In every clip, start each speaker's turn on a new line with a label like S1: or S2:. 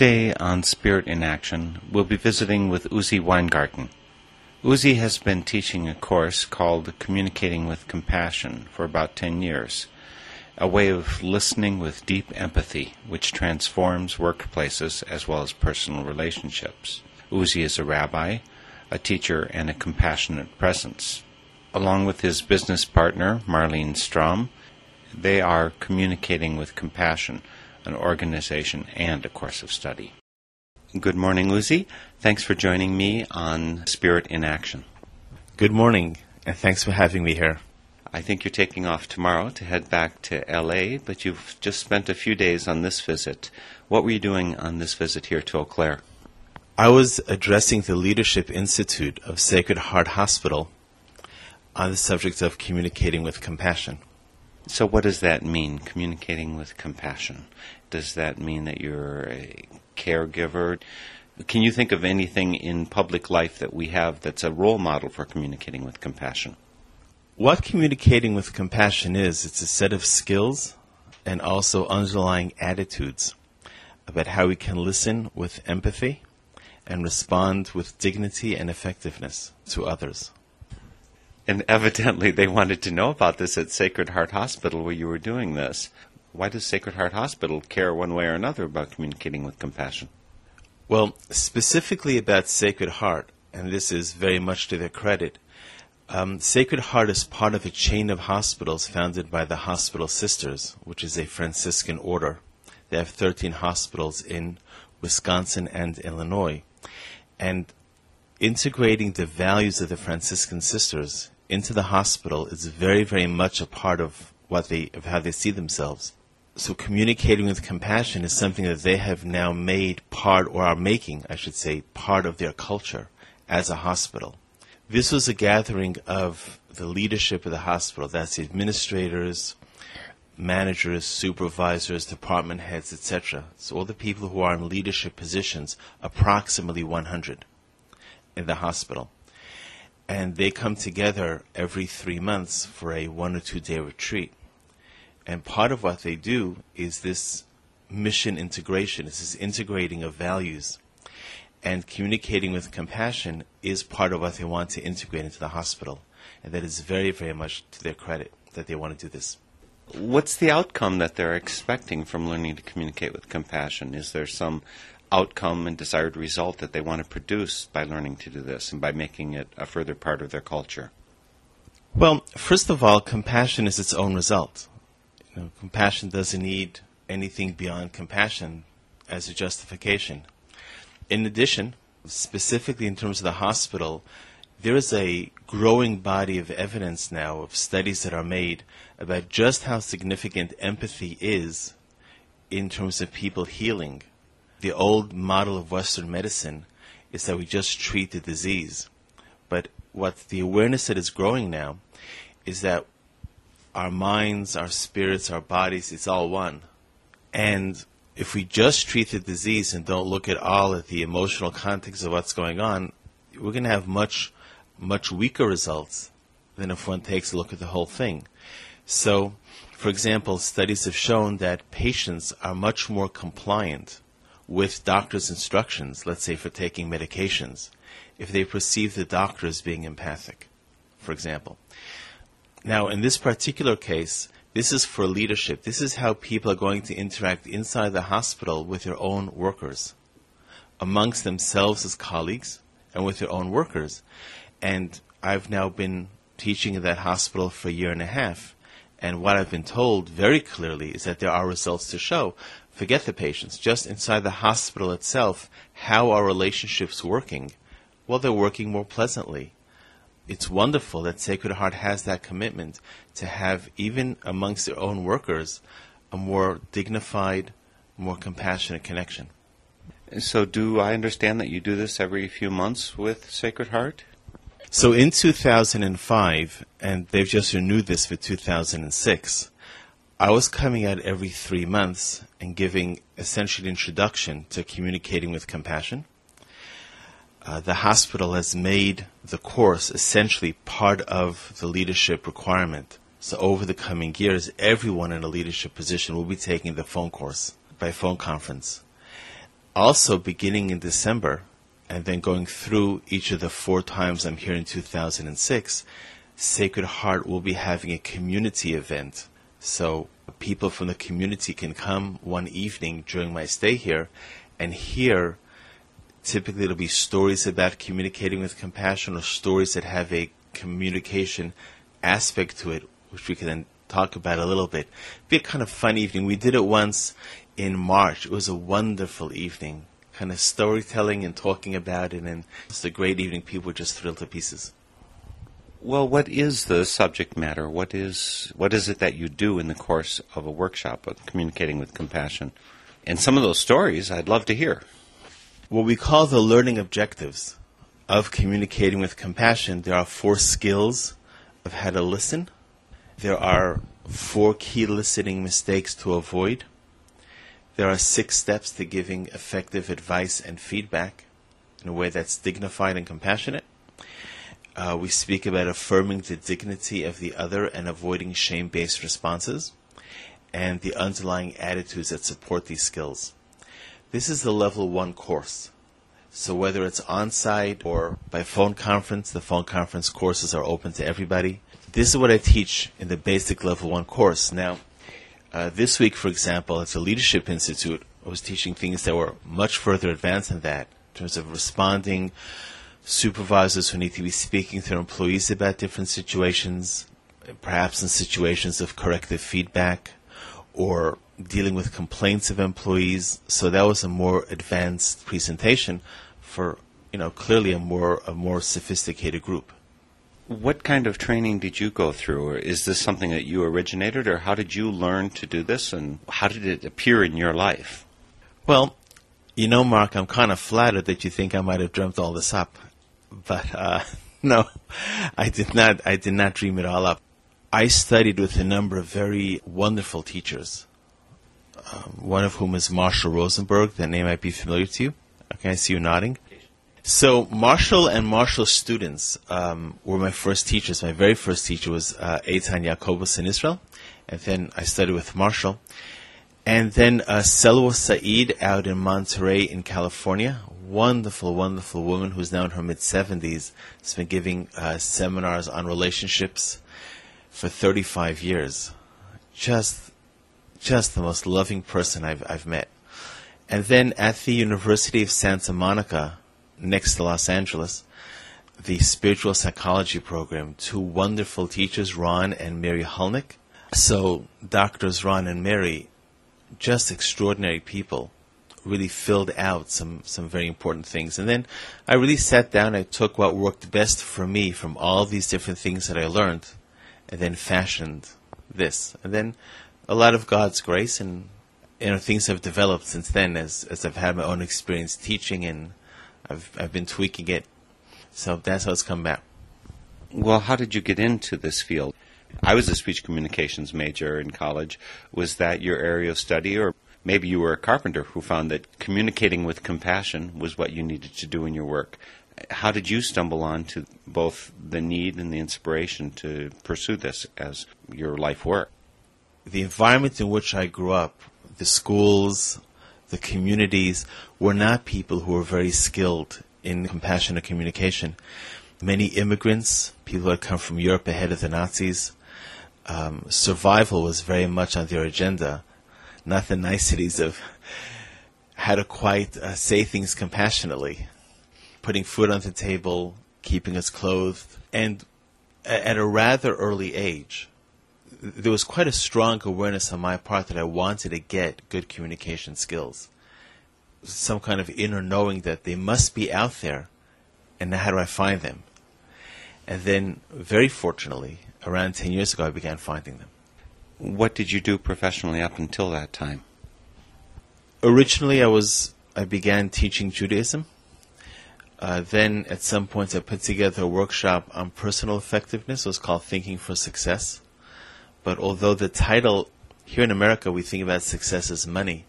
S1: Today on Spirit in Action, we'll be visiting with Uzi Weingarten. Uzi has been teaching a course called Communicating with Compassion for about 10 years, a way of listening with deep empathy which transforms workplaces as well as personal relationships. Uzi is a rabbi, a teacher, and a compassionate presence. Along with his business partner, Marlene Strom, they are Communicating with Compassion, an organization and a course of study. Good morning, Uzi. Thanks for joining me on Spirit in Action.
S2: Good morning, and thanks for having me here.
S1: I think you're taking off tomorrow to head back to LA, but you've just spent a few days on this visit. What were you doing on this visit here to Eau Claire?
S2: I was addressing the Leadership Institute of Sacred Heart Hospital on the subject of communicating with compassion.
S1: So, what does that mean, communicating with compassion? Does that mean that you're a caregiver? Can you think of anything in public life that we have that's a role model for communicating with compassion?
S2: What communicating with compassion is, it's a set of skills and also underlying attitudes about how we can listen with empathy and respond with dignity and effectiveness to others.
S1: And evidently, they wanted to know about this at Sacred Heart Hospital where you were doing this. Why does Sacred Heart Hospital care one way or another about communicating with compassion?
S2: Well, specifically about Sacred Heart, and this is very much to their credit, um, Sacred Heart is part of a chain of hospitals founded by the Hospital Sisters, which is a Franciscan order. They have 13 hospitals in Wisconsin and Illinois. And integrating the values of the Franciscan Sisters into the hospital is very, very much a part of what they, of how they see themselves. So communicating with compassion is something that they have now made part, or are making, I should say, part of their culture as a hospital. This was a gathering of the leadership of the hospital, that's the administrators, managers, supervisors, department heads, etc. So all the people who are in leadership positions, approximately 100 in the hospital. And they come together every three months for a one or two day retreat. And part of what they do is this mission integration, it's this integrating of values. And communicating with compassion is part of what they want to integrate into the hospital. and that is very, very much to their credit that they want to do this.
S1: What's the outcome that they're expecting from learning to communicate with compassion? Is there some outcome and desired result that they want to produce by learning to do this and by making it a further part of their culture?
S2: Well, first of all, compassion is its own result. You know, compassion doesn't need anything beyond compassion as a justification. In addition, specifically in terms of the hospital, there is a growing body of evidence now of studies that are made about just how significant empathy is in terms of people healing. The old model of Western medicine is that we just treat the disease. But what the awareness that is growing now is that our minds, our spirits, our bodies, it's all one. And if we just treat the disease and don't look at all at the emotional context of what's going on, we're going to have much, much weaker results than if one takes a look at the whole thing. So, for example, studies have shown that patients are much more compliant with doctors' instructions, let's say for taking medications, if they perceive the doctor as being empathic, for example. Now, in this particular case, this is for leadership. This is how people are going to interact inside the hospital with their own workers, amongst themselves as colleagues, and with their own workers. And I've now been teaching in that hospital for a year and a half. And what I've been told very clearly is that there are results to show. Forget the patients, just inside the hospital itself, how are relationships working? Well, they're working more pleasantly it's wonderful that Sacred Heart has that commitment to have, even amongst their own workers, a more dignified, more compassionate connection.
S1: So, do I understand that you do this every few months with Sacred Heart?
S2: So, in 2005, and they've just renewed this for 2006, I was coming out every three months and giving essentially an introduction to communicating with compassion uh, the hospital has made the course essentially part of the leadership requirement. So over the coming years, everyone in a leadership position will be taking the phone course by phone conference. Also, beginning in December, and then going through each of the four times I'm here in 2006, Sacred Heart will be having a community event. So people from the community can come one evening during my stay here and hear Typically, it'll be stories about communicating with compassion or stories that have a communication aspect to it, which we can then talk about a little bit. Be a kind of fun evening. We did it once in March. It was a wonderful evening, kind of storytelling and talking about it, and it's a great evening. People were just thrilled to pieces.
S1: Well, what is the subject matter? What is what is it that you do in the course of a workshop of communicating with compassion? And some of those stories I'd love to hear
S2: what we call the learning objectives of communicating with compassion, there are four skills of how to listen. There are four key listening mistakes to avoid. There are six steps to giving effective advice and feedback in a way that's dignified and compassionate. Uh, we speak about affirming the dignity of the other and avoiding shame based responses, and the underlying attitudes that support these skills. This is the level one course. So whether it's on site or by phone conference, the phone conference courses are open to everybody. This is what I teach in the basic level one course. Now, uh, this week, for example, at the Leadership Institute, I was teaching things that were much further advanced than that in terms of responding supervisors who need to be speaking to their employees about different situations, perhaps in situations of corrective feedback, or dealing with complaints of employees. So that was a more advanced presentation for, you know, clearly a more a more sophisticated group.
S1: What kind of training did you go through? Or is this something that you originated, or how did you learn to do this, and how did it appear in your life?
S2: Well, you know, Mark, I'm kind of flattered that you think I might have dreamt all this up, but uh, no, I did not. I did not dream it all up. I studied with a number of very wonderful teachers um, one of whom is Marshall Rosenberg. That name might be familiar to you. Okay, I see you nodding. So Marshall and Marshall's students um, were my first teachers. My very first teacher was uh, Eitan Yaakobus in Israel, and then I studied with Marshall. And then uh, Selwa Saeed out in Monterey in California, wonderful, wonderful woman who's now in her mid 70s. She's been giving uh, seminars on relationships for 35 years. Just, just the most loving person I've, I've met. And then at the University of Santa Monica, next to Los Angeles, the spiritual psychology program, two wonderful teachers, Ron and Mary Hulnick. So, doctors Ron and Mary, just extraordinary people, really filled out some, some very important things. And then I really sat down, I took what worked best for me from all these different things that I learned, and then fashioned this. And then a lot of God's grace and you know things have developed since then as as I've had my own experience teaching and I've I've been tweaking it. So that's how it's come back.
S1: Well, how did you get into this field? I was a speech communications major in college. Was that your area of study, or maybe you were a carpenter who found that communicating with compassion was what you needed to do in your work? How did you stumble on to both the need and the inspiration to pursue this as your life work?
S2: The environment in which I grew up the schools, the communities were not people who were very skilled in compassionate communication. Many immigrants, people who had come from Europe ahead of the Nazis, um, survival was very much on their agenda, not the niceties of how to quite uh, say things compassionately, putting food on the table, keeping us clothed, and at a rather early age, there was quite a strong awareness on my part that I wanted to get good communication skills. Some kind of inner knowing that they must be out there, and how do I find them? And then, very fortunately, around 10 years ago, I began finding them.
S1: What did you do professionally up until that time?
S2: Originally, I was I began teaching Judaism. Uh, then, at some point, I put together a workshop on personal effectiveness. It was called Thinking for Success. But although the title here in America we think about success as money,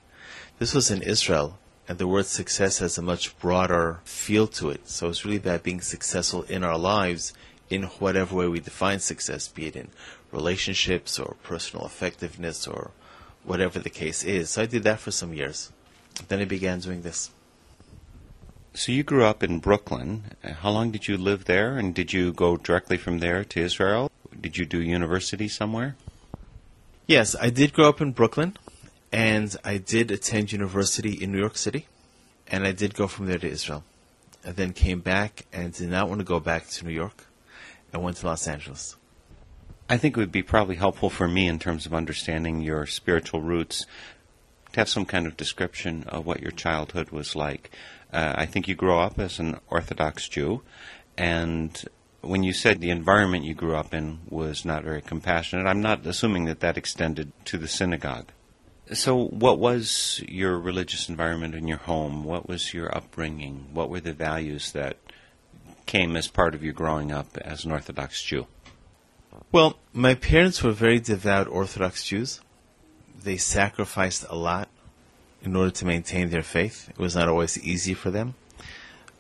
S2: this was in Israel, and the word success has a much broader feel to it. So it's really about being successful in our lives in whatever way we define success, be it in relationships or personal effectiveness or whatever the case is. So I did that for some years. Then I began doing this.
S1: So you grew up in Brooklyn. How long did you live there, and did you go directly from there to Israel? did you do university somewhere?
S2: Yes, I did grow up in Brooklyn, and I did attend university in New York City, and I did go from there to Israel. I then came back and did not want to go back to New York. I went to Los Angeles.
S1: I think it would be probably helpful for me in terms of understanding your spiritual roots to have some kind of description of what your childhood was like. Uh, I think you grew up as an Orthodox Jew, and when you said the environment you grew up in was not very compassionate, I'm not assuming that that extended to the synagogue. So, what was your religious environment in your home? What was your upbringing? What were the values that came as part of your growing up as an Orthodox Jew?
S2: Well, my parents were very devout Orthodox Jews. They sacrificed a lot in order to maintain their faith. It was not always easy for them.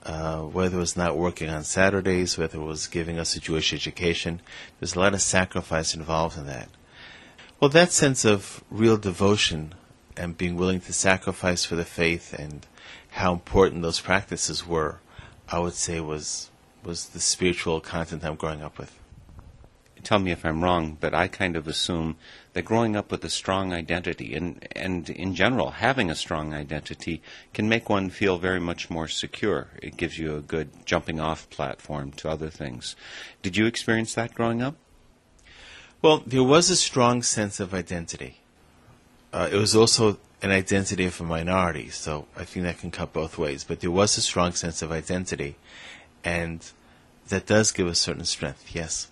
S2: Uh, whether it was not working on Saturdays, whether it was giving us a Jewish education, there's a lot of sacrifice involved in that. Well, that sense of real devotion and being willing to sacrifice for the faith and how important those practices were, I would say was was the spiritual content I'm growing up with
S1: tell me if I'm wrong, but I kind of assume that growing up with a strong identity and, and in general having a strong identity can make one feel very much more secure. It gives you a good jumping off platform to other things. Did you experience that growing up?
S2: Well, there was a strong sense of identity. Uh, it was also an identity of a minority, so I think that can cut both ways. But there was a strong sense of identity, and that does give a certain strength, yes.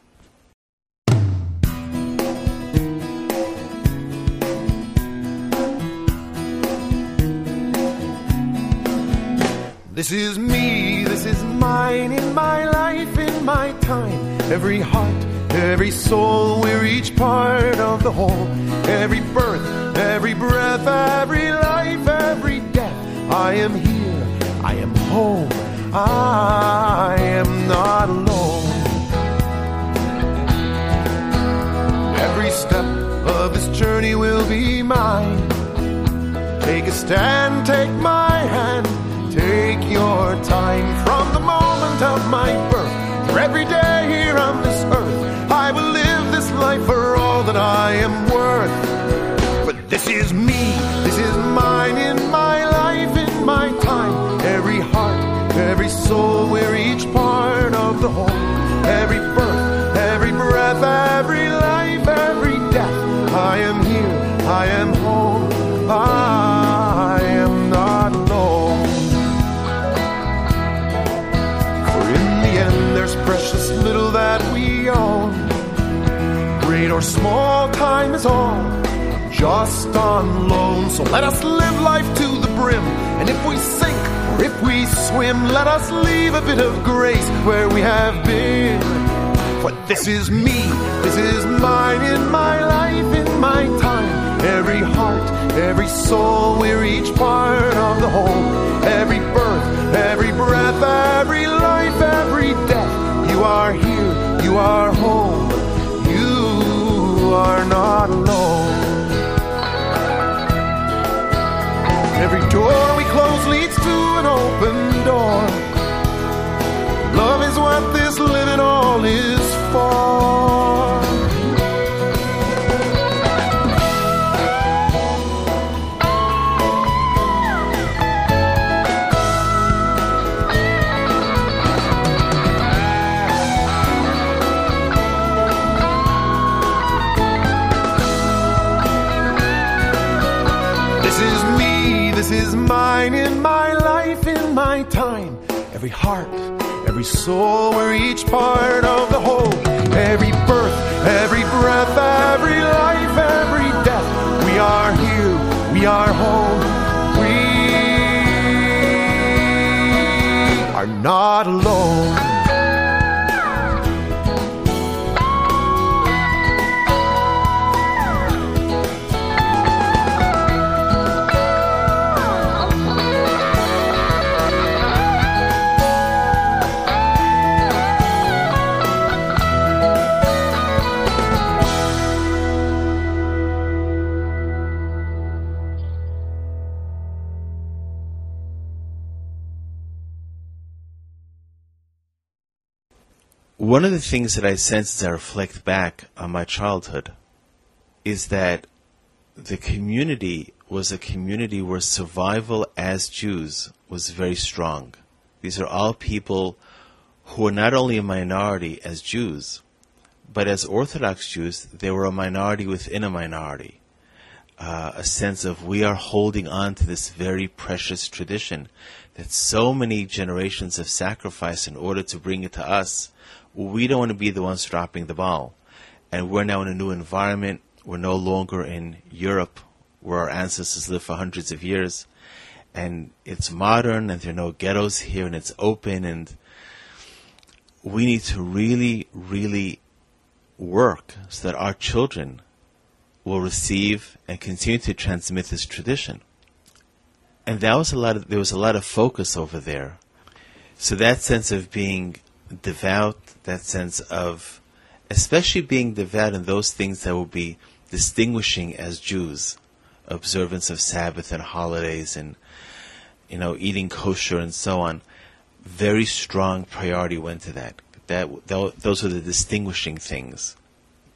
S3: This is me, this is mine, in my life, in my time. Every heart, every soul, we're each part of the whole. Every birth, every breath, every life, every death. I am here, I am home, I am not alone. Every step of this journey will be mine. Take a stand, take your small time is all just on loan. So let us live life to the brim. And if we sink or if we swim, let us leave a bit of grace where we have been. For this is me, this is mine in my life, in my time. Every heart, every soul, we're each part of the whole. Every birth, every breath, every life, every death. You are here, you are home, you are not alone. Every door we close leads to an open door. Love is what this living all is for. Every heart, every soul, we're each part of the whole. Every birth, every breath, every life, every death. We are here, we are home. We are not alone.
S2: One of the things that I sense as I reflect back on my childhood is that the community was a community where survival as Jews was very strong. These are all people who were not only a minority as Jews, but as Orthodox Jews, they were a minority within a minority. Uh, a sense of we are holding on to this very precious tradition that so many generations have sacrificed in order to bring it to us. We don't want to be the ones dropping the ball. And we're now in a new environment. We're no longer in Europe where our ancestors lived for hundreds of years. And it's modern and there are no ghettos here and it's open and we need to really, really work so that our children will receive and continue to transmit this tradition. And that was a lot of, there was a lot of focus over there. So that sense of being devout, that sense of especially being devout in those things that will be distinguishing as Jews, observance of Sabbath and holidays and you know eating kosher and so on. Very strong priority went to that. That, that those are the distinguishing things.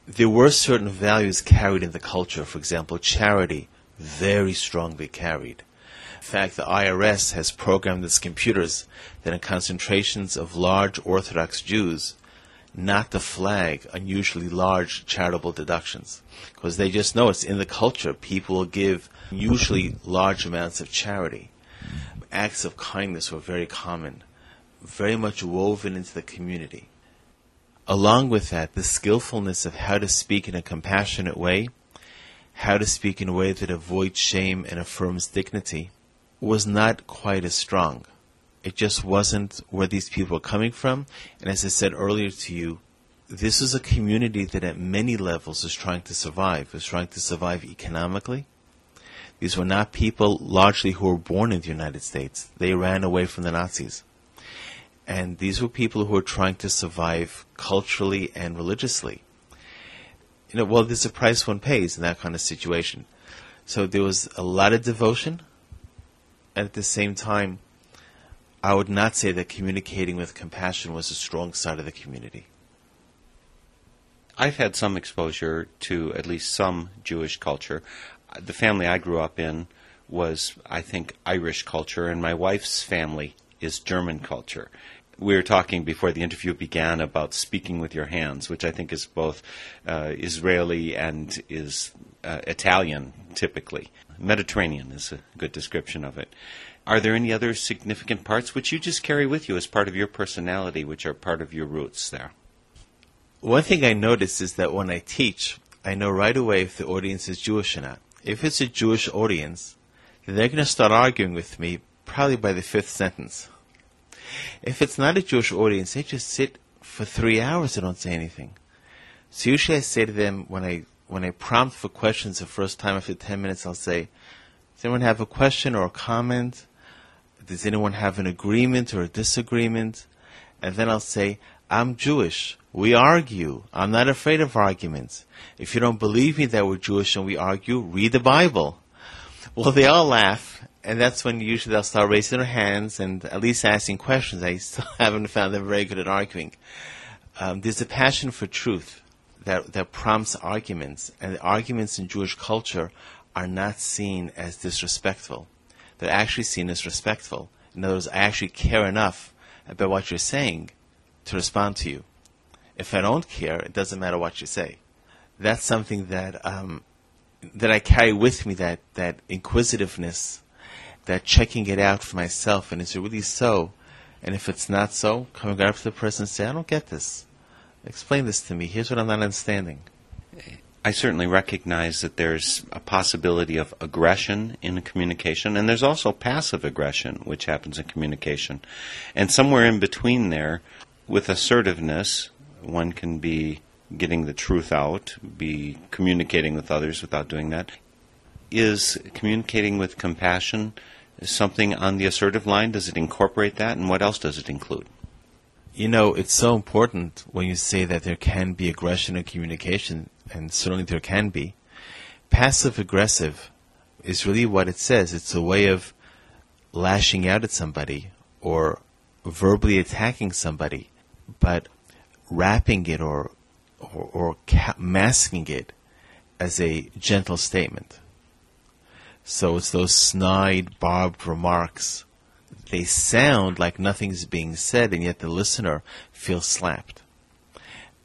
S2: There were certain values carried in the culture. For example, charity, very strongly carried. In fact, the IRS has programmed its computers that in concentrations of large Orthodox Jews, not to flag unusually large charitable deductions. Because they just know it's in the culture. People give usually large amounts of charity. Acts of kindness were very common, very much woven into the community. Along with that, the skillfulness of how to speak in a compassionate way, how to speak in a way that avoids shame and affirms dignity, was not quite as strong. It just wasn't where these people were coming from. And as I said earlier to you, this is a community that at many levels is trying to survive, is trying to survive economically. These were not people largely who were born in the United States. They ran away from the Nazis. And these were people who were trying to survive culturally and religiously. You know, well, there's a price one pays in that kind of situation. So there was a lot of devotion. And at the same time, I would not say that communicating with compassion was a strong side of the community.
S1: I've had some exposure to at least some Jewish culture. The family I grew up in was, I think, Irish culture, and my wife's family is German culture. We were talking before the interview began about speaking with your hands, which I think is both uh, Israeli and is uh, Italian, typically. Mediterranean is a good description of it. Are there any other significant parts which you just carry with you as part of your personality, which are part of your roots there?
S2: One thing I notice is that when I teach, I know right away if the audience is Jewish or not. If it's a Jewish audience, they're going to start arguing with me probably by the fifth sentence. If it's not a Jewish audience, they just sit for three hours and don't say anything. So usually I say to them when I when I prompt for questions the first time after ten minutes, I'll say, "Does anyone have a question or a comment? Does anyone have an agreement or a disagreement?" And then I'll say, "I'm Jewish. We argue. I'm not afraid of arguments. If you don't believe me that we're Jewish and we argue, read the Bible." Well, they all laugh, and that's when usually they'll start raising their hands and at least asking questions. I still haven't found them very good at arguing. Um, there's a passion for truth that, that prompts arguments, and the arguments in Jewish culture are not seen as disrespectful. They're actually seen as respectful. In other words, I actually care enough about what you're saying to respond to you. If I don't care, it doesn't matter what you say. That's something that um, that I carry with me. That that inquisitiveness, that checking it out for myself, and is it really so? And if it's not so, coming up to the person and say, "I don't get this. Explain this to me. Here's what I'm not understanding."
S1: I certainly recognize that there's a possibility of aggression in communication, and there's also passive aggression, which happens in communication. And somewhere in between there, with assertiveness, one can be getting the truth out, be communicating with others without doing that. Is communicating with compassion something on the assertive line? Does it incorporate that? And what else does it include?
S2: You know, it's so important when you say that there can be aggression in communication, and certainly there can be. Passive aggressive is really what it says. It's a way of lashing out at somebody or verbally attacking somebody, but wrapping it or or, or ca- masking it as a gentle statement. So it's those snide, barbed remarks. They sound like nothing's being said, and yet the listener feels slapped.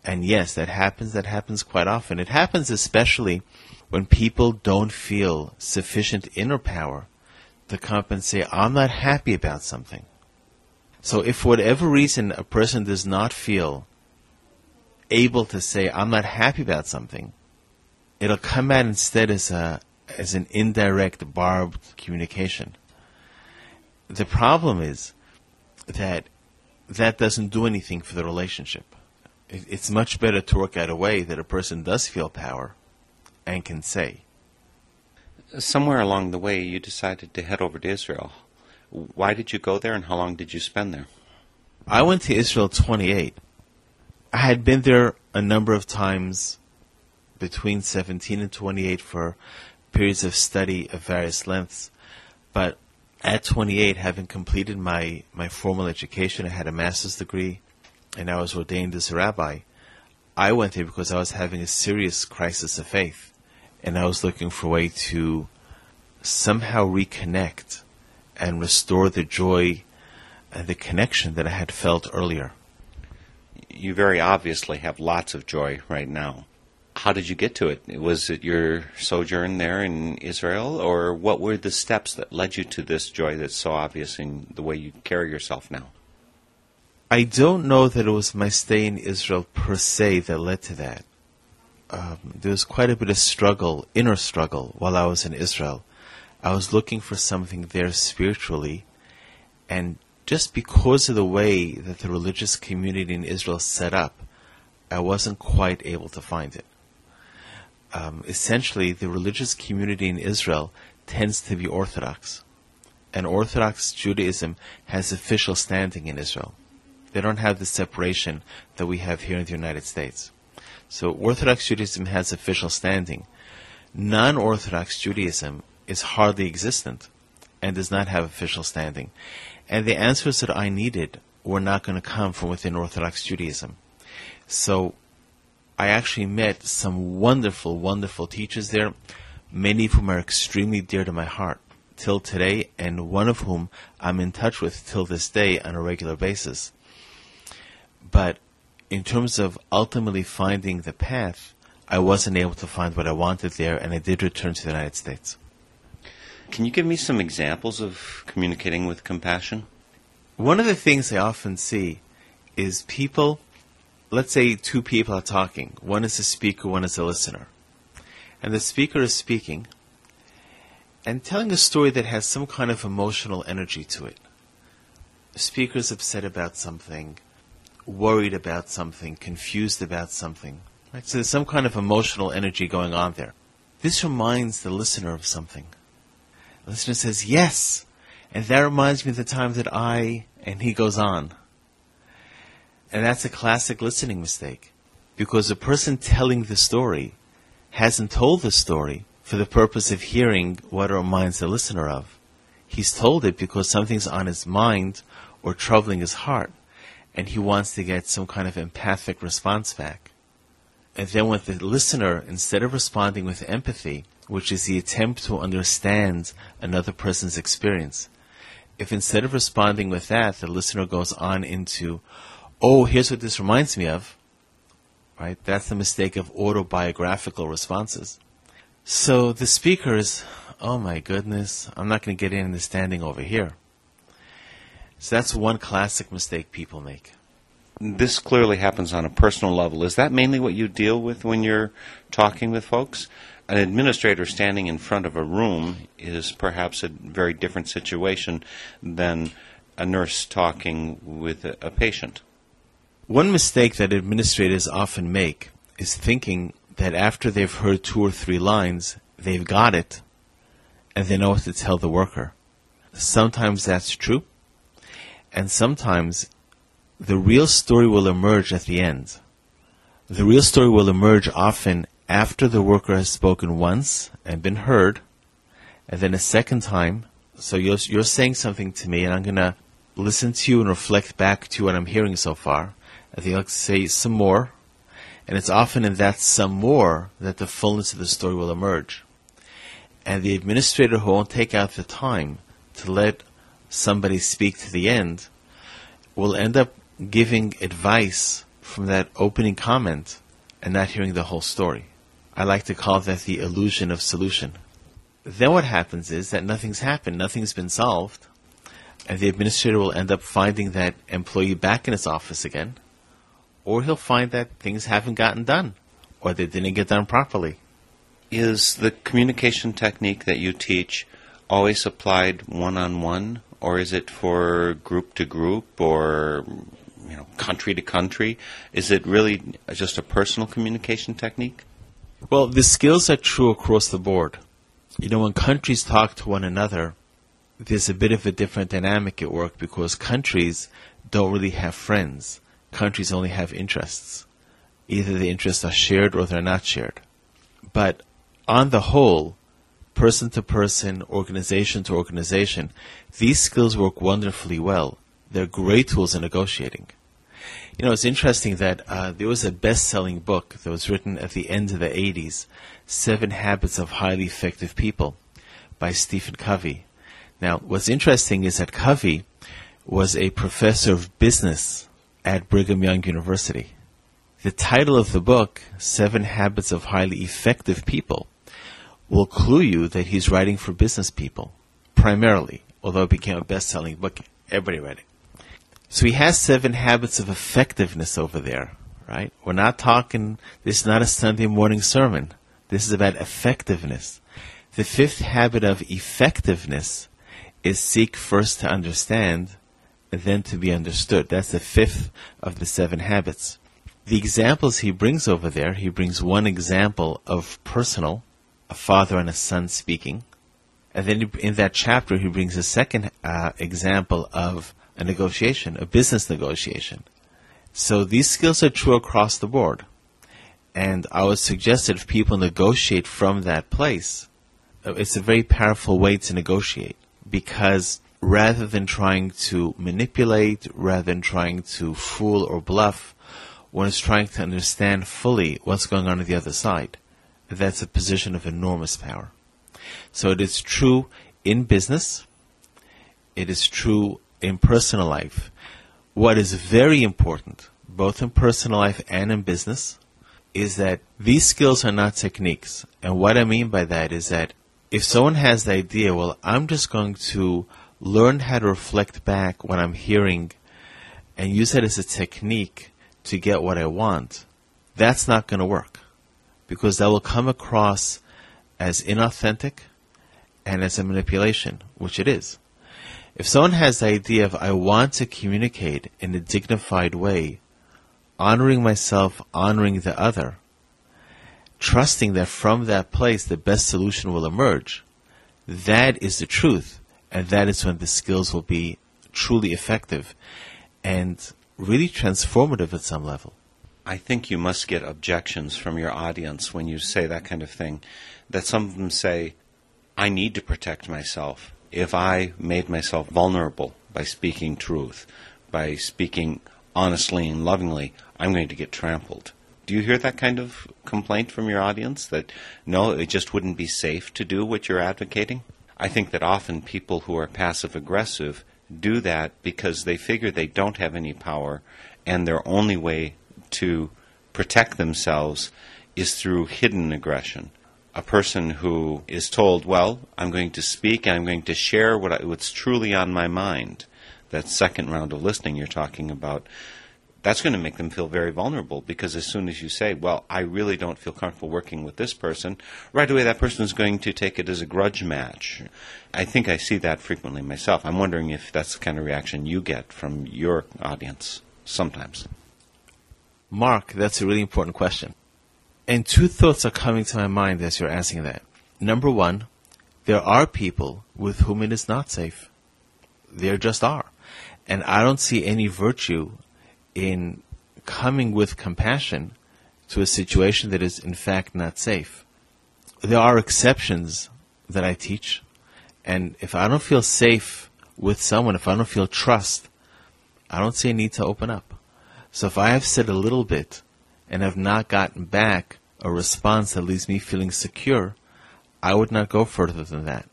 S2: And yes, that happens. That happens quite often. It happens especially when people don't feel sufficient inner power to come up and say, I'm not happy about something. So if for whatever reason a person does not feel able to say, I'm not happy about something, it'll come out instead as a as an indirect barbed communication. The problem is that that doesn't do anything for the relationship. It, it's much better to work out a way that a person does feel power and can say.
S1: Somewhere along the way, you decided to head over to Israel. Why did you go there, and how long did you spend there?
S2: I went to Israel 28. I had been there a number of times between 17 and 28 for periods of study of various lengths. But at 28, having completed my, my formal education, I had a master's degree, and I was ordained as a rabbi. I went there because I was having a serious crisis of faith, and I was looking for a way to somehow reconnect and restore the joy and the connection that I had felt earlier.
S1: You very obviously have lots of joy right now how did you get to it? Was it your sojourn there in Israel, or what were the steps that led you to this joy that's so obvious in the way you carry yourself now?
S2: I don't know that it was my stay in Israel per se that led to that. Um, there was quite a bit of struggle, inner struggle, while I was in Israel. I was looking for something there spiritually, and just because of the way that the religious community in Israel set up, I wasn't quite able to find it um, essentially the religious community in Israel tends to be Orthodox. And Orthodox Judaism has official standing in Israel. They don't have the separation that we have here in the United States. So Orthodox Judaism has official standing. Non Orthodox Judaism is hardly existent and does not have official standing. And the answers that I needed were not going to come from within Orthodox Judaism. So I actually met some wonderful, wonderful teachers there, many of whom are extremely dear to my heart till today, and one of whom I'm in touch with till this day on a regular basis. But in terms of ultimately finding the path, I wasn't able to find what I wanted there, and I did return to the United States.
S1: Can you give me some examples of communicating with compassion?
S2: One of the things I often see is people let's say two people are talking. One is a speaker, one is a listener. And the speaker is speaking and telling a story that has some kind of emotional energy to it. The speaker is upset about something, worried about something, confused about something. Right? So there's some kind of emotional energy going on there. This reminds the listener of something. The listener says, Yes, and that reminds me of the time that I, and he goes on. And that's a classic listening mistake. Because the person telling the story hasn't told the story for the purpose of hearing what it reminds the listener of. He's told it because something's on his mind or troubling his heart, and he wants to get some kind of empathic response back. And then with the listener, instead of responding with empathy, which is the attempt to understand another person's experience, if instead of responding with that, the listener goes on into, oh, here's what this reminds me of, right? That's the mistake of autobiographical responses. So the speaker is, oh my goodness, I'm not going to get in the standing over here. So that's one classic mistake people make.
S1: This clearly happens on a personal level. Is that mainly what you deal with when you're talking with folks? An administrator standing in front of a room is perhaps a very different situation than a nurse talking with a, a patient.
S2: One mistake that administrators often make is thinking that after they've heard two or three lines, they've got it and they know what to tell the worker. Sometimes that's true, and sometimes the real story will emerge at the end. The real story will emerge often after the worker has spoken once and been heard, and then a second time. So you're, you're saying something to me, and I'm going to listen to you and reflect back to what I'm hearing so far. I think I'll say some more, and it's often in that some more that the fullness of the story will emerge. And the administrator who won't take out the time to let somebody speak to the end will end up giving advice from that opening comment and not hearing the whole story. I like to call that the illusion of solution. Then what happens is that nothing's happened, nothing's been solved, and the administrator will end up finding that employee back in his office again or he'll find that things haven't gotten done or they didn't get done properly.
S1: Is the communication technique that you teach always applied one on one, or is it for group to group or you know country to country? Is it really just a personal communication technique?
S2: Well, the skills are true across the board. You know, when countries talk to one another, there's a bit of a different dynamic at work because countries don't really have friends countries only have interests. Either the interests are shared or they're not shared. But on the whole, person to person, organization to organization, these skills work wonderfully well. They're great tools in negotiating. You know, it's interesting that uh, there was a best-selling book that was written at the end of the 80s, Seven Habits of Highly Effective People, by Stephen Covey. Now, what's interesting is that Covey was a professor of business at Brigham Young University. The title of the book, Seven Habits of Highly Effective People, will clue you that he's writing for business people, primarily, although it became a best-selling book. Everybody read it. So he has seven habits of effectiveness over there, right? We're not talking, this is not a Sunday morning sermon. This is about effectiveness. The fifth habit of effectiveness is seek first to understand then to be understood. That's the fifth of the seven habits. The examples he brings over there, he brings one example of personal, a father and a son speaking. And then in that chapter, he brings a second uh, example of a negotiation, a business negotiation. So these skills are true across the board. And I would suggest that if people negotiate from that place, uh, it's a very powerful way to negotiate because rather than trying to manipulate, rather than trying to fool or bluff, one is trying to understand fully what's going on at the other side. That's a position of enormous power. So it is true in business. It is true in personal life. What is very important, both in personal life and in business, is that these skills are not techniques. And what I mean by that is that if someone has the idea, well, I'm just going to learn how to reflect back when I'm hearing and use that as a technique to get what I want, that's not going to work because that will come across as inauthentic and as a manipulation, which it is. If someone has the idea of, I want to communicate in a dignified way, honoring myself, honoring the other, trusting that from that place the best solution will emerge, that is the truth. And that is when the skills will be truly effective and really transformative at some level.
S1: I think you must get objections from your audience when you say that kind of thing. That some of them say, I need to protect myself. If I made myself vulnerable by speaking truth, by speaking honestly and lovingly, I'm going to get trampled. Do you hear that kind of complaint from your audience that no, it just wouldn't be safe to do what you're advocating? I think that often people who are passive aggressive do that because they figure they don't have any power and their only way to protect themselves is through hidden aggression. A person who is told, well, I'm going to speak and I'm going to share what I, what's truly on my mind, that second round of listening you're talking about, that's going to make them feel very vulnerable because as soon as you say, well, I really don't feel comfortable working with this person, right away that person is going to take it as a grudge match. I think I see that frequently myself. I'm wondering if that's the kind of reaction you get from your audience sometimes.
S2: Mark, that's a really important question. And two thoughts are coming to my mind as you're asking that. Number one, there are people with whom it is not safe. There just are. And I don't see any virtue in coming with compassion to a situation that is in fact not safe. There are exceptions that I teach, and if I don't feel safe with someone, if I don't feel trust, I don't see a need to open up. So if I have said a little bit and have not gotten back a response that leaves me feeling secure, I would not go further than that.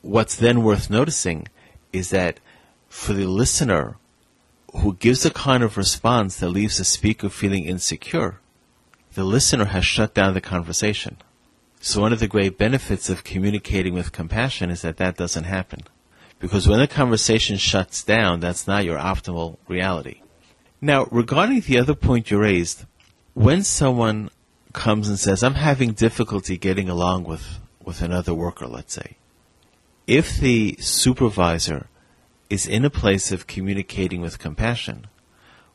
S2: What's then worth noticing is that for the listener who gives a kind of response that leaves the speaker feeling insecure, the listener has shut down the conversation. So one of the great benefits of communicating with compassion is that that doesn't happen. Because when the conversation shuts down, that's not your optimal reality. Now, regarding the other point you raised, when someone comes and says, I'm having difficulty getting along with, with another worker, let's say, if the supervisor is in a place of communicating with compassion,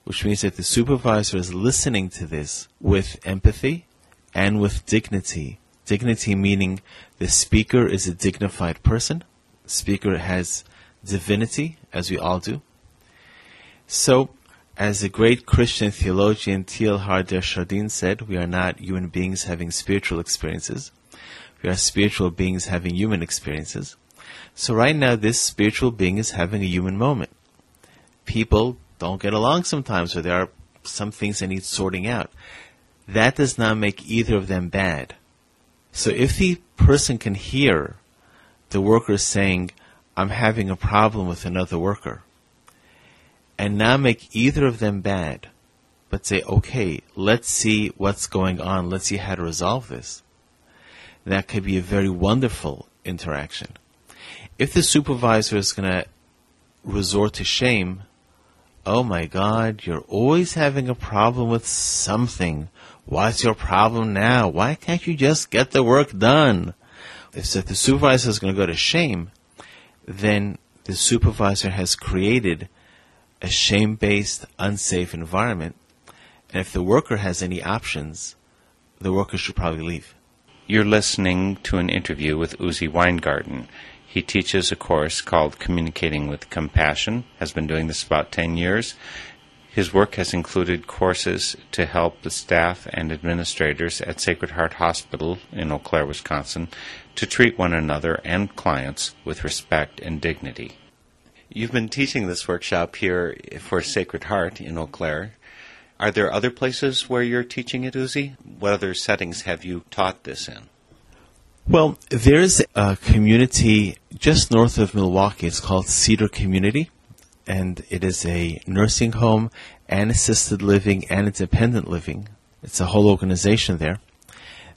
S2: which means that the supervisor is listening to this with empathy and with dignity. Dignity meaning the speaker is a dignified person. Speaker has divinity, as we all do. So as the great Christian theologian Teilhard de Chardin said, we are not human beings having spiritual experiences. We are spiritual beings having human experiences. So right now, this spiritual being is having a human moment. People don't get along sometimes, or there are some things that need sorting out. That does not make either of them bad. So if the person can hear the worker saying, I'm having a problem with another worker, and not make either of them bad, but say, okay, let's see what's going on, let's see how to resolve this. That could be a very wonderful interaction. If the supervisor is going to resort to shame, oh my God, you're always having a problem with something. What's your problem now? Why can't you just get the work done? If the supervisor is going to go to shame, then the supervisor has created a shame based, unsafe environment. And if the worker has any options, the worker should probably leave.
S1: You're listening to an interview with Uzi Weingarten. He teaches a course called Communicating with Compassion, has been doing this about 10 years. His work has included courses to help the staff and administrators at Sacred Heart Hospital in Eau Claire, Wisconsin, to treat one another and clients with respect and dignity. You've been teaching this workshop here for Sacred Heart in Eau Claire. Are there other places where you're teaching it, Uzi? What other settings have you taught this in?
S2: Well, there's a community just north of Milwaukee. It's called Cedar Community, and it is a nursing home and assisted living and independent living. It's a whole organization there.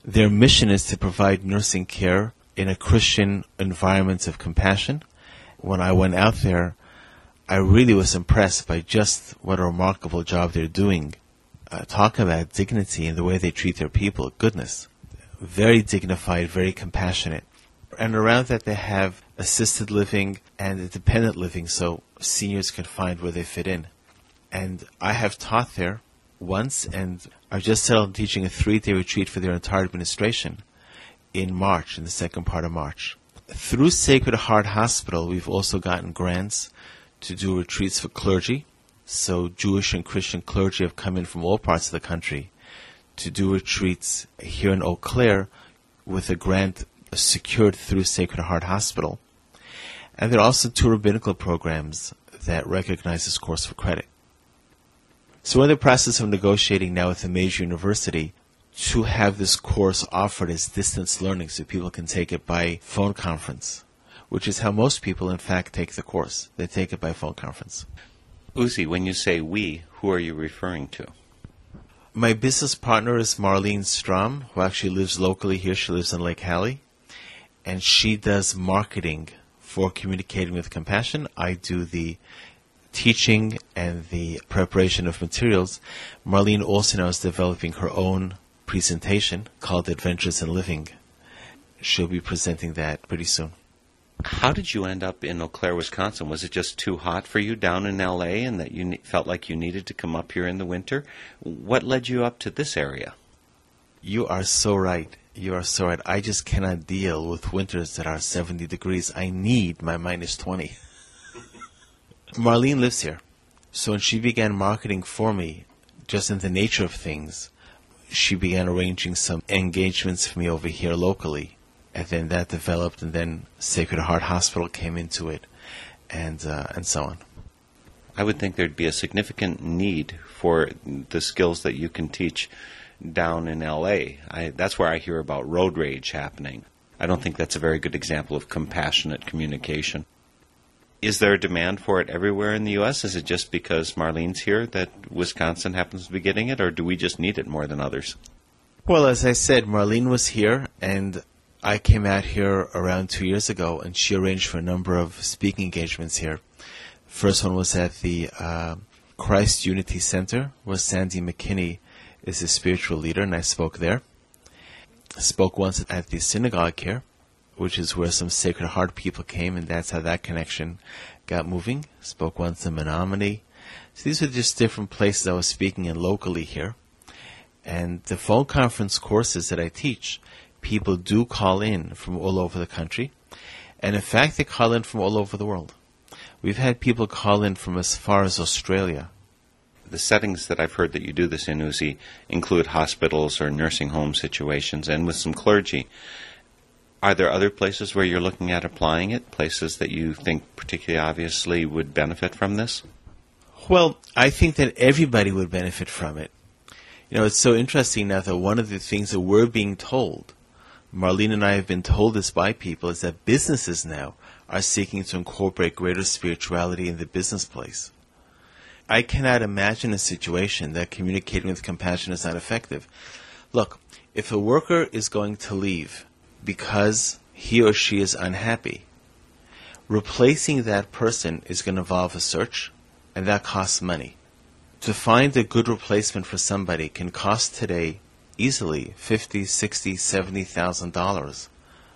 S2: Their mission is to provide nursing care in a Christian environment of compassion when I went out there, I really was impressed by just what a remarkable job they're doing. Uh, talk about dignity and the way they treat their people. Goodness. very dignified, very compassionate. And around that, they have assisted living and independent living so seniors can find where they fit in. And I have taught there once, and I've just settled on teaching a three day retreat for their entire administration in March, in the second part of March. Through Sacred Heart Hospital, we've also gotten grants to do retreats for clergy. So Jewish and Christian clergy have come in from all parts of the country to do retreats here in Eau Claire with a grant secured through Sacred Heart Hospital. And there are also two rabbinical programs that recognize this course for credit. So we're in the process of negotiating now with a major university to have this course offered as distance learning so people can take it by phone conference, which is how most people in fact take the course. They take it by phone conference.
S1: Uzi, when you say we, who are you referring to?
S2: My business partner is Marlene Strom, who actually lives locally here. She lives in Lake Hallie. And she does marketing for communicating with compassion. I do the teaching and the preparation of materials. Marlene also now is developing her own presentation called Adventures in Living. She'll be presenting that pretty soon.
S1: How did you end up in Eau Claire, Wisconsin? Was it just too hot for you down in LA and that you ne- felt like you needed to come up here in the winter? What led you up to this area?
S2: You are so right. You are so right. I just cannot deal with winters that are 70 degrees. I need my minus 20. Marlene lives here. So when she began marketing for me, just in the nature of things, she began arranging some engagements for me over here locally and then that developed, and then Sacred Heart Hospital came into it, and uh, and so on.
S1: I would think there'd be a significant need for the skills that you can teach down in LA. I, that's where I hear about road rage happening. I don't think that's a very good example of compassionate communication. Is there a demand for it everywhere in the U.S.? Is it just because Marlene's here that Wisconsin happens to be getting it, or do we just need it more than others?
S2: Well, as I said, Marlene was here, and I came out here around two years ago, and she arranged for a number of speaking engagements here. First one was at the uh, Christ Unity Center, where Sandy McKinney is a spiritual leader, and I spoke there. I spoke once at the synagogue here, which is where some Sacred Heart people came, and that's how that connection got moving. Spoke once in Menomonie. So these are just different places I was speaking in locally here. And the phone conference courses that I teach people do call in from all over the country. And in fact, they call in from all over the world. We've had people call in from as far as Australia.
S1: The settings that I've heard that you do this in, Uzi, include hospitals or nursing home situations and with some clergy. Are there other places where you're looking at applying it? Places that you think particularly obviously would benefit from this?
S2: Well, I think that everybody would benefit from it. You know, it's so interesting now that one of the things that we're being told Marlene and I have been told this by people is that businesses now are seeking to incorporate greater spirituality in the business place. I cannot imagine a situation that communicating with compassion is not effective. Look, if a worker is going to leave because he or she is unhappy, replacing that person is going to involve a search, and that costs money. To find a good replacement for somebody can cost today easily fifty, sixty, seventy thousand dollars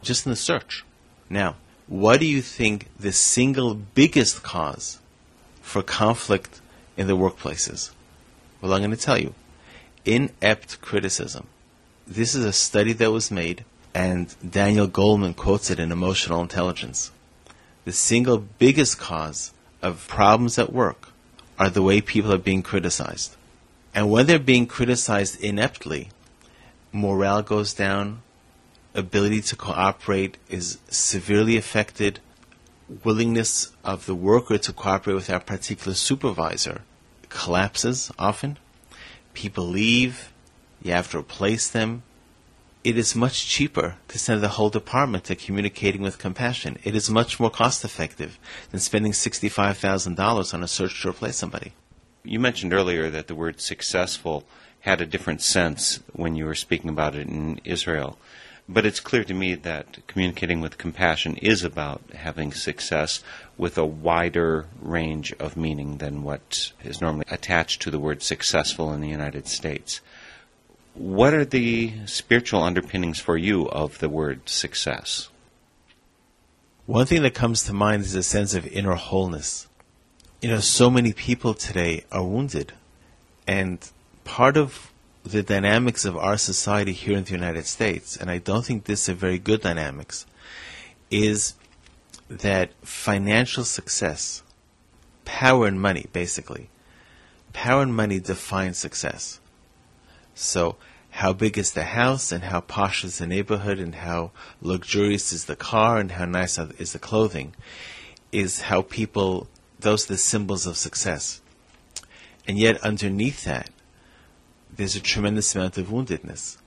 S2: just in the search. Now, what do you think the single biggest cause for conflict in the workplaces? Well, I'm going to tell you inept criticism. This is a study that was made, and Daniel Goleman quotes it in Emotional Intelligence. The single biggest cause of problems at work are the way people are being criticized. And when they're being criticized ineptly, morale goes down, ability to cooperate is severely affected, willingness of the worker to cooperate with that particular supervisor collapses often. People leave, you have to replace them. It is much cheaper to send the whole department to communicating with compassion. It is much more cost effective than spending $65,000 on a search to replace somebody.
S1: You mentioned earlier that the word successful had a different sense when you were speaking about it in Israel. But it's clear to me that communicating with compassion is about having success with a wider range of meaning than what is normally attached to the word successful in the United States. What are the spiritual underpinnings for you of the word success?
S2: One thing that comes to mind is a sense of inner wholeness. You know, so many people today are wounded. And part of the dynamics of our society here in the United States, and I don't think this is a very good dynamics, is that financial success, power and money, basically, power and money define success. So, how big is the house and how posh is the neighborhood and how luxurious is the car and how nice is the clothing is how people, those are the symbols of success. And yet, underneath that, there's a tremendous amount of woundedness.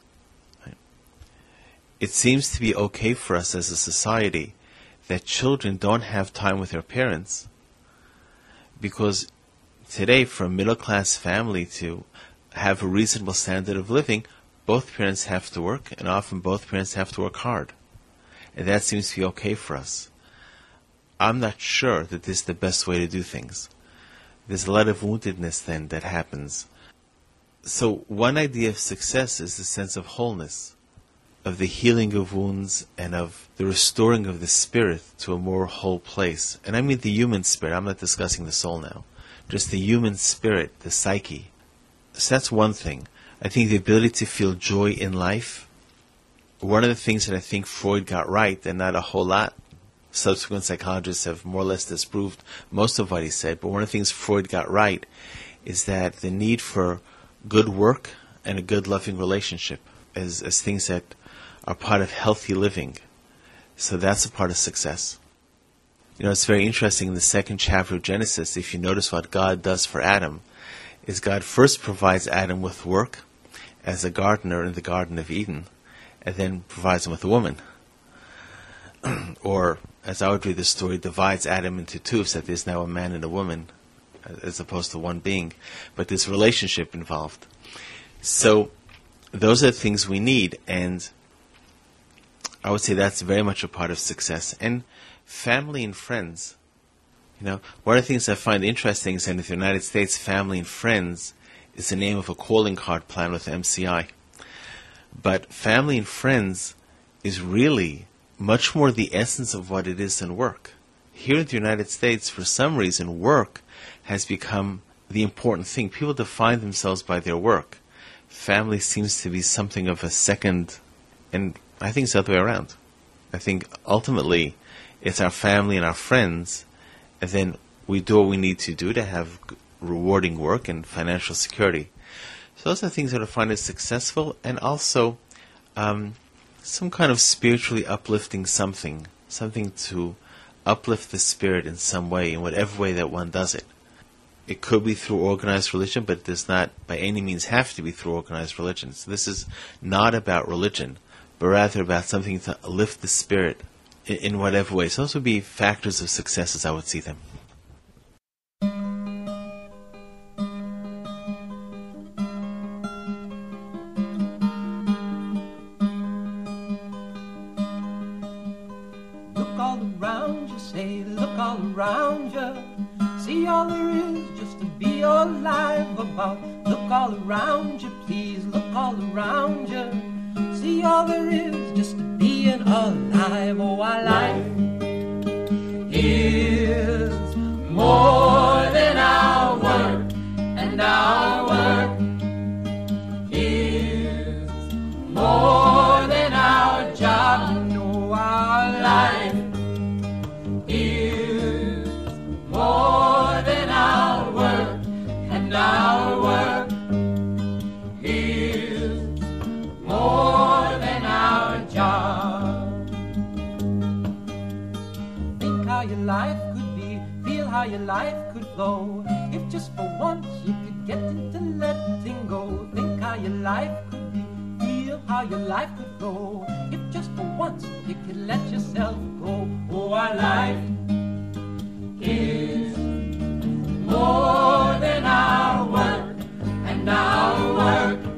S2: Right? It seems to be okay for us as a society that children don't have time with their parents because today, a middle class family to have a reasonable standard of living, both parents have to work, and often both parents have to work hard. And that seems to be okay for us. I'm not sure that this is the best way to do things. There's a lot of woundedness then that happens. So, one idea of success is the sense of wholeness, of the healing of wounds, and of the restoring of the spirit to a more whole place. And I mean the human spirit, I'm not discussing the soul now. Just the human spirit, the psyche. So that's one thing. I think the ability to feel joy in life. One of the things that I think Freud got right, and not a whole lot, subsequent psychologists have more or less disproved most of what he said, but one of the things Freud got right is that the need for good work and a good loving relationship as, as things that are part of healthy living. So that's a part of success. You know, it's very interesting in the second chapter of Genesis, if you notice what God does for Adam, is God first provides Adam with work as a gardener in the Garden of Eden, and then provides him with a woman. or, as I would read the story, divides Adam into two, so that there's now a man and a woman, as opposed to one being. But there's relationship involved. So, those are the things we need, and I would say that's very much a part of success. And family and friends you know, one of the things I find interesting is in the United States, family and friends is the name of a calling card plan with MCI. But family and friends is really much more the essence of what it is than work. Here in the United States, for some reason, work has become the important thing. People define themselves by their work. Family seems to be something of a second, and I think it's the other way around. I think ultimately it's our family and our friends and then we do what we need to do to have rewarding work and financial security. So those are things that I find is successful, and also um, some kind of spiritually uplifting something, something to uplift the spirit in some way, in whatever way that one does it. It could be through organized religion, but it does not by any means have to be through organized religion. So this is not about religion, but rather about something to lift the spirit in, whatever ways. Those would be factors of success as I would see them.
S4: Look all around you, say, look all around you. See all there is just to be alive about. Look all around you, please, look all around you. See all there is alive. Oh, our life could letting go, think how your life could be, feel how your life could flow. If just for once you could let yourself go, oh, our life is more than our work, and our work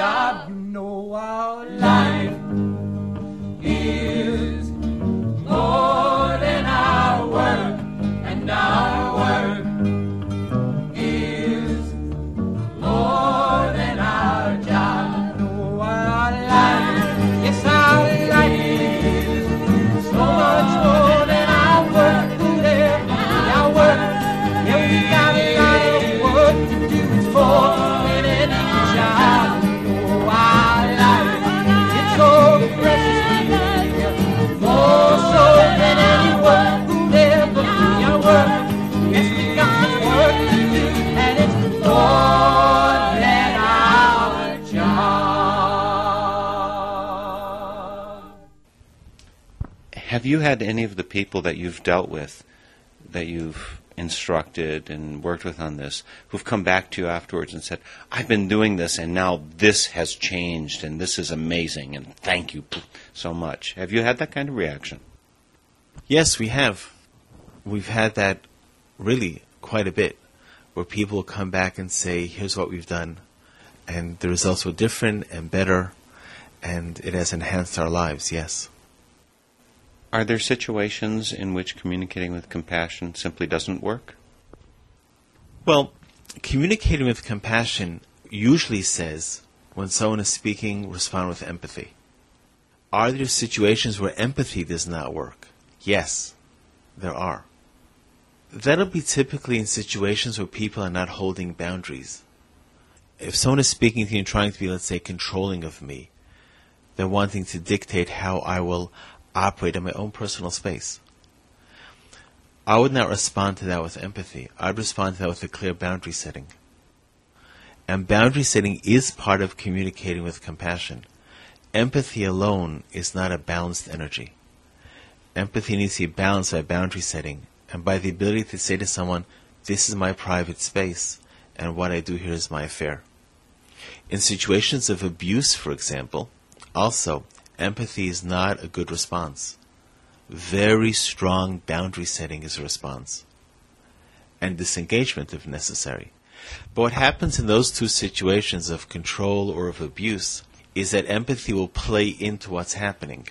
S4: job. You
S1: had any of the people that you've dealt with, that you've instructed and worked with on this, who've come back to you afterwards and said, I've been doing this and now this has changed and this is amazing and thank you so much? Have you had that kind of reaction?
S2: Yes, we have. We've had that really quite a bit, where people come back and say, here's what we've done, and the results were different and better, and it has enhanced our lives, yes.
S1: Are there situations in which communicating with compassion simply doesn't work?
S2: Well, communicating with compassion usually says, when someone is speaking, respond with empathy. Are there situations where empathy does not work? Yes, there are. That'll be typically in situations where people are not holding boundaries. If someone is speaking to you and trying to be, let's say, controlling of me, they're wanting to dictate how I will operate in my own personal space. I would not respond to that with empathy. I'd respond to that with a clear boundary setting. And boundary setting is part of communicating with compassion. Empathy alone is not a balanced energy. Empathy needs to be balanced by boundary setting and by the ability to say to someone, this is my private space and what I do here is my affair. In situations of abuse, for example, also, empathy is not a good response. Very strong boundary setting is a response. And disengagement if necessary. But what happens in those two situations of control or of abuse is that empathy will play into what's happening.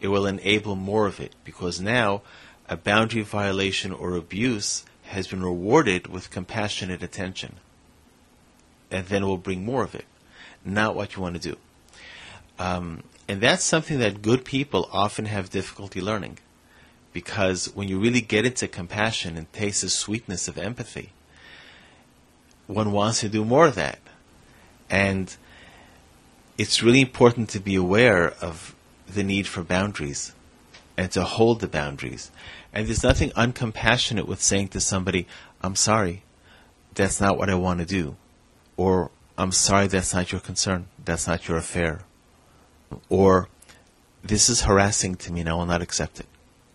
S2: It will enable more of it because now a boundary violation or abuse has been rewarded with compassionate attention. And then it will bring more of it. Not what you want to do. Um, and that's something that good people often have difficulty learning. Because when you really get into compassion and taste the sweetness of empathy, one wants to do more of that. And it's really important to be aware of the need for boundaries and to hold the boundaries. And there's nothing uncompassionate with saying to somebody, I'm sorry, that's not what I want to do. Or, I'm sorry, that's not your concern, that's not your affair. Or, this is harassing to me and I will not accept it.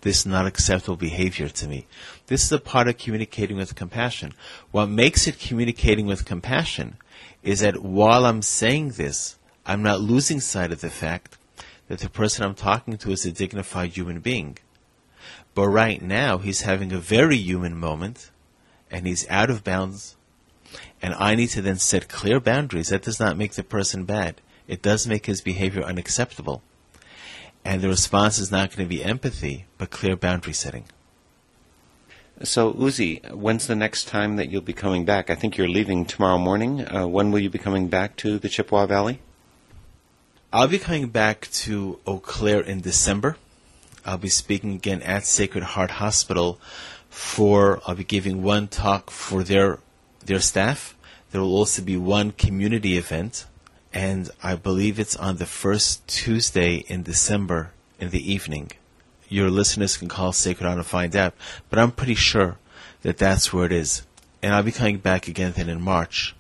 S2: This is not acceptable behavior to me. This is a part of communicating with compassion. What makes it communicating with compassion is that while I'm saying this, I'm not losing sight of the fact that the person I'm talking to is a dignified human being. But right now, he's having a very human moment, and he's out of bounds, and I need to then set clear boundaries. That does not make the person bad. It does make his behavior unacceptable. And the response is not going to be empathy, but clear boundary setting.
S1: So, Uzi, when's the next time that you'll be coming back? I think you're leaving tomorrow morning. Uh, when will you be coming back to the Chippewa Valley?
S2: I'll be coming back to Eau Claire in December. I'll be speaking again at Sacred Heart Hospital for I'll be giving one talk for their their staff. There will also be one community event and I believe it's on the first Tuesday in December in the evening. Your listeners can call Sacred Heart and find out, but I'm pretty sure that that's where it is. And I'll be coming back again then in March.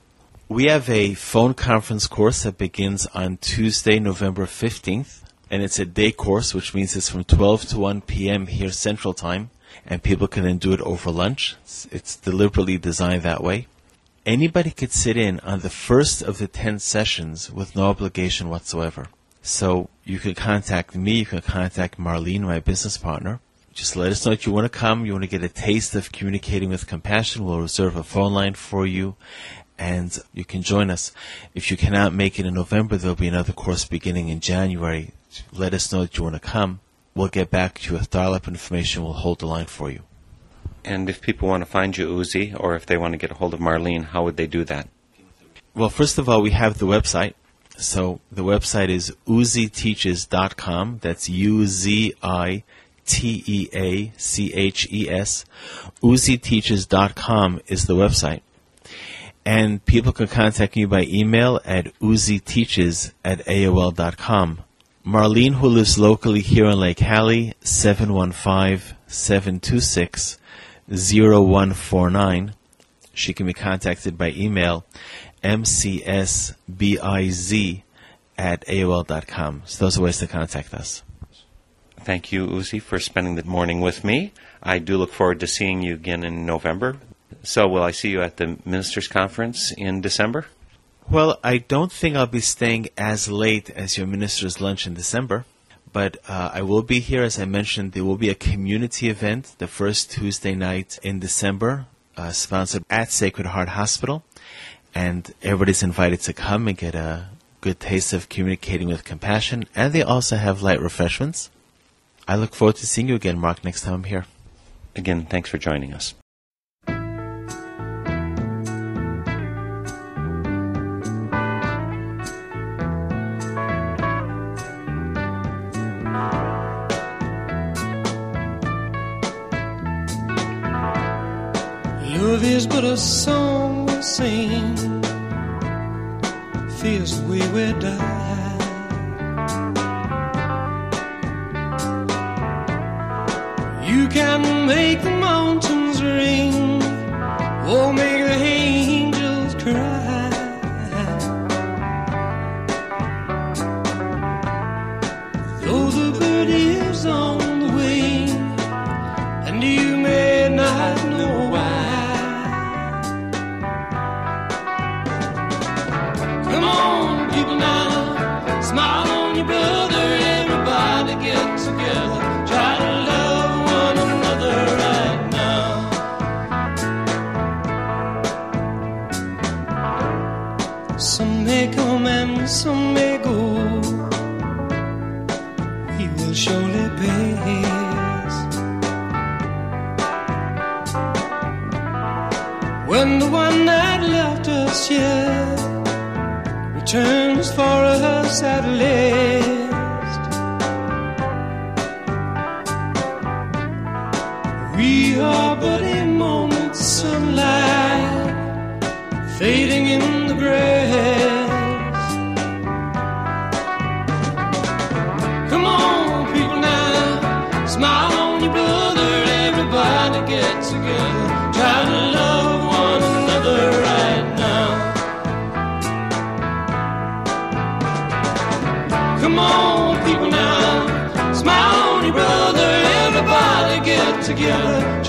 S2: We have a phone conference course that begins on Tuesday, November 15th, and it's a day course, which means it's from 12 to 1 p.m. here Central Time, and people can then do it over lunch. It's, it's deliberately designed that way. Anybody could sit in on the first of the 10 sessions with no obligation whatsoever. So you can contact me, you can contact Marlene, my business partner. Just let us know that you want to come, you want to get a taste of communicating with compassion. We'll reserve a phone line for you and you can join us. If you cannot make it in November, there'll be another course beginning in January. Let us know that you want to come. We'll get back to you with dial-up information. We'll hold the line for you.
S1: And if people want to find you, Uzi, or if they want to get a hold of Marlene, how would they do that?
S2: Well, first of all, we have the website. So the website is uziteaches.com. That's U Z I T E A C H E S. uziteaches.com is the website. And people can contact me by email at uziteaches at AOL.com. Marlene, who lives locally here in Lake Hallie, 715 726 0149. She can be contacted by email mcsbiz at AOL.com. So those are ways to contact us.
S1: Thank you, Uzi, for spending the morning with me. I do look forward to seeing you again in November. So, will I see you at the Ministers' Conference in December?
S2: Well, I don't think I'll be staying as late as your Ministers' Lunch in December but uh, I will be here. As I mentioned, there will be a community event the first Tuesday night in December, uh, sponsored at Sacred Heart Hospital, and everybody's invited to come and get a good taste of communicating with compassion. And they also have light refreshments. I look forward to seeing you again, Mark, next time I'm here.
S1: Again, thanks for joining us.
S5: But a song we sing, feels we we die. You can make the mountains ring, or make the angels cry. Some may go. We will surely pass. When the one that left us here returns for us at last. Together,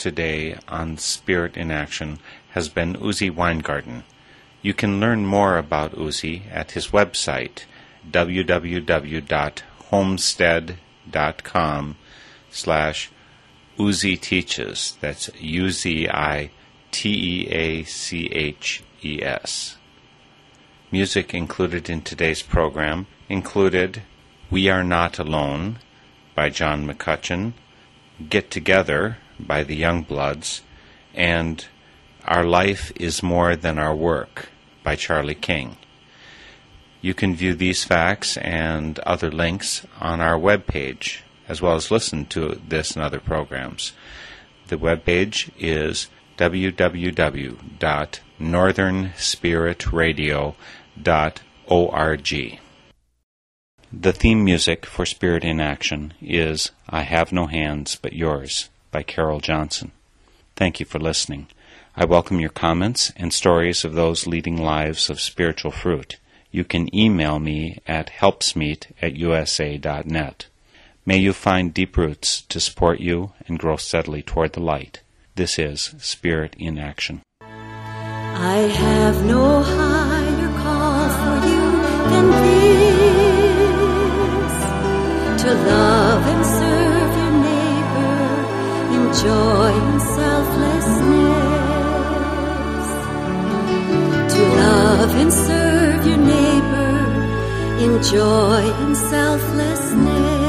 S1: today on Spirit in Action has been Uzi Weingarten. You can learn more about Uzi at his website, www.homestead.com slash Uzi Teaches. That's U-Z-I-T-E-A-C-H-E-S. Music included in today's program included We Are Not Alone by John McCutcheon, Get Together by the Youngbloods, and Our Life is More Than Our Work by Charlie King. You can view these facts and other links on our webpage, as well as listen to this and other programs. The webpage is www.northernspiritradio.org. The theme music for Spirit in Action is I Have No Hands But Yours by Carol Johnson. Thank you for listening. I welcome your comments and stories of those leading lives of spiritual fruit. You can email me at helpsmeet at usa.net. May you find deep roots to support you and grow steadily toward the light. This is Spirit in Action.
S6: I have no higher call for you than this to love joy and selflessness. To love and serve your neighbor in joy and selflessness.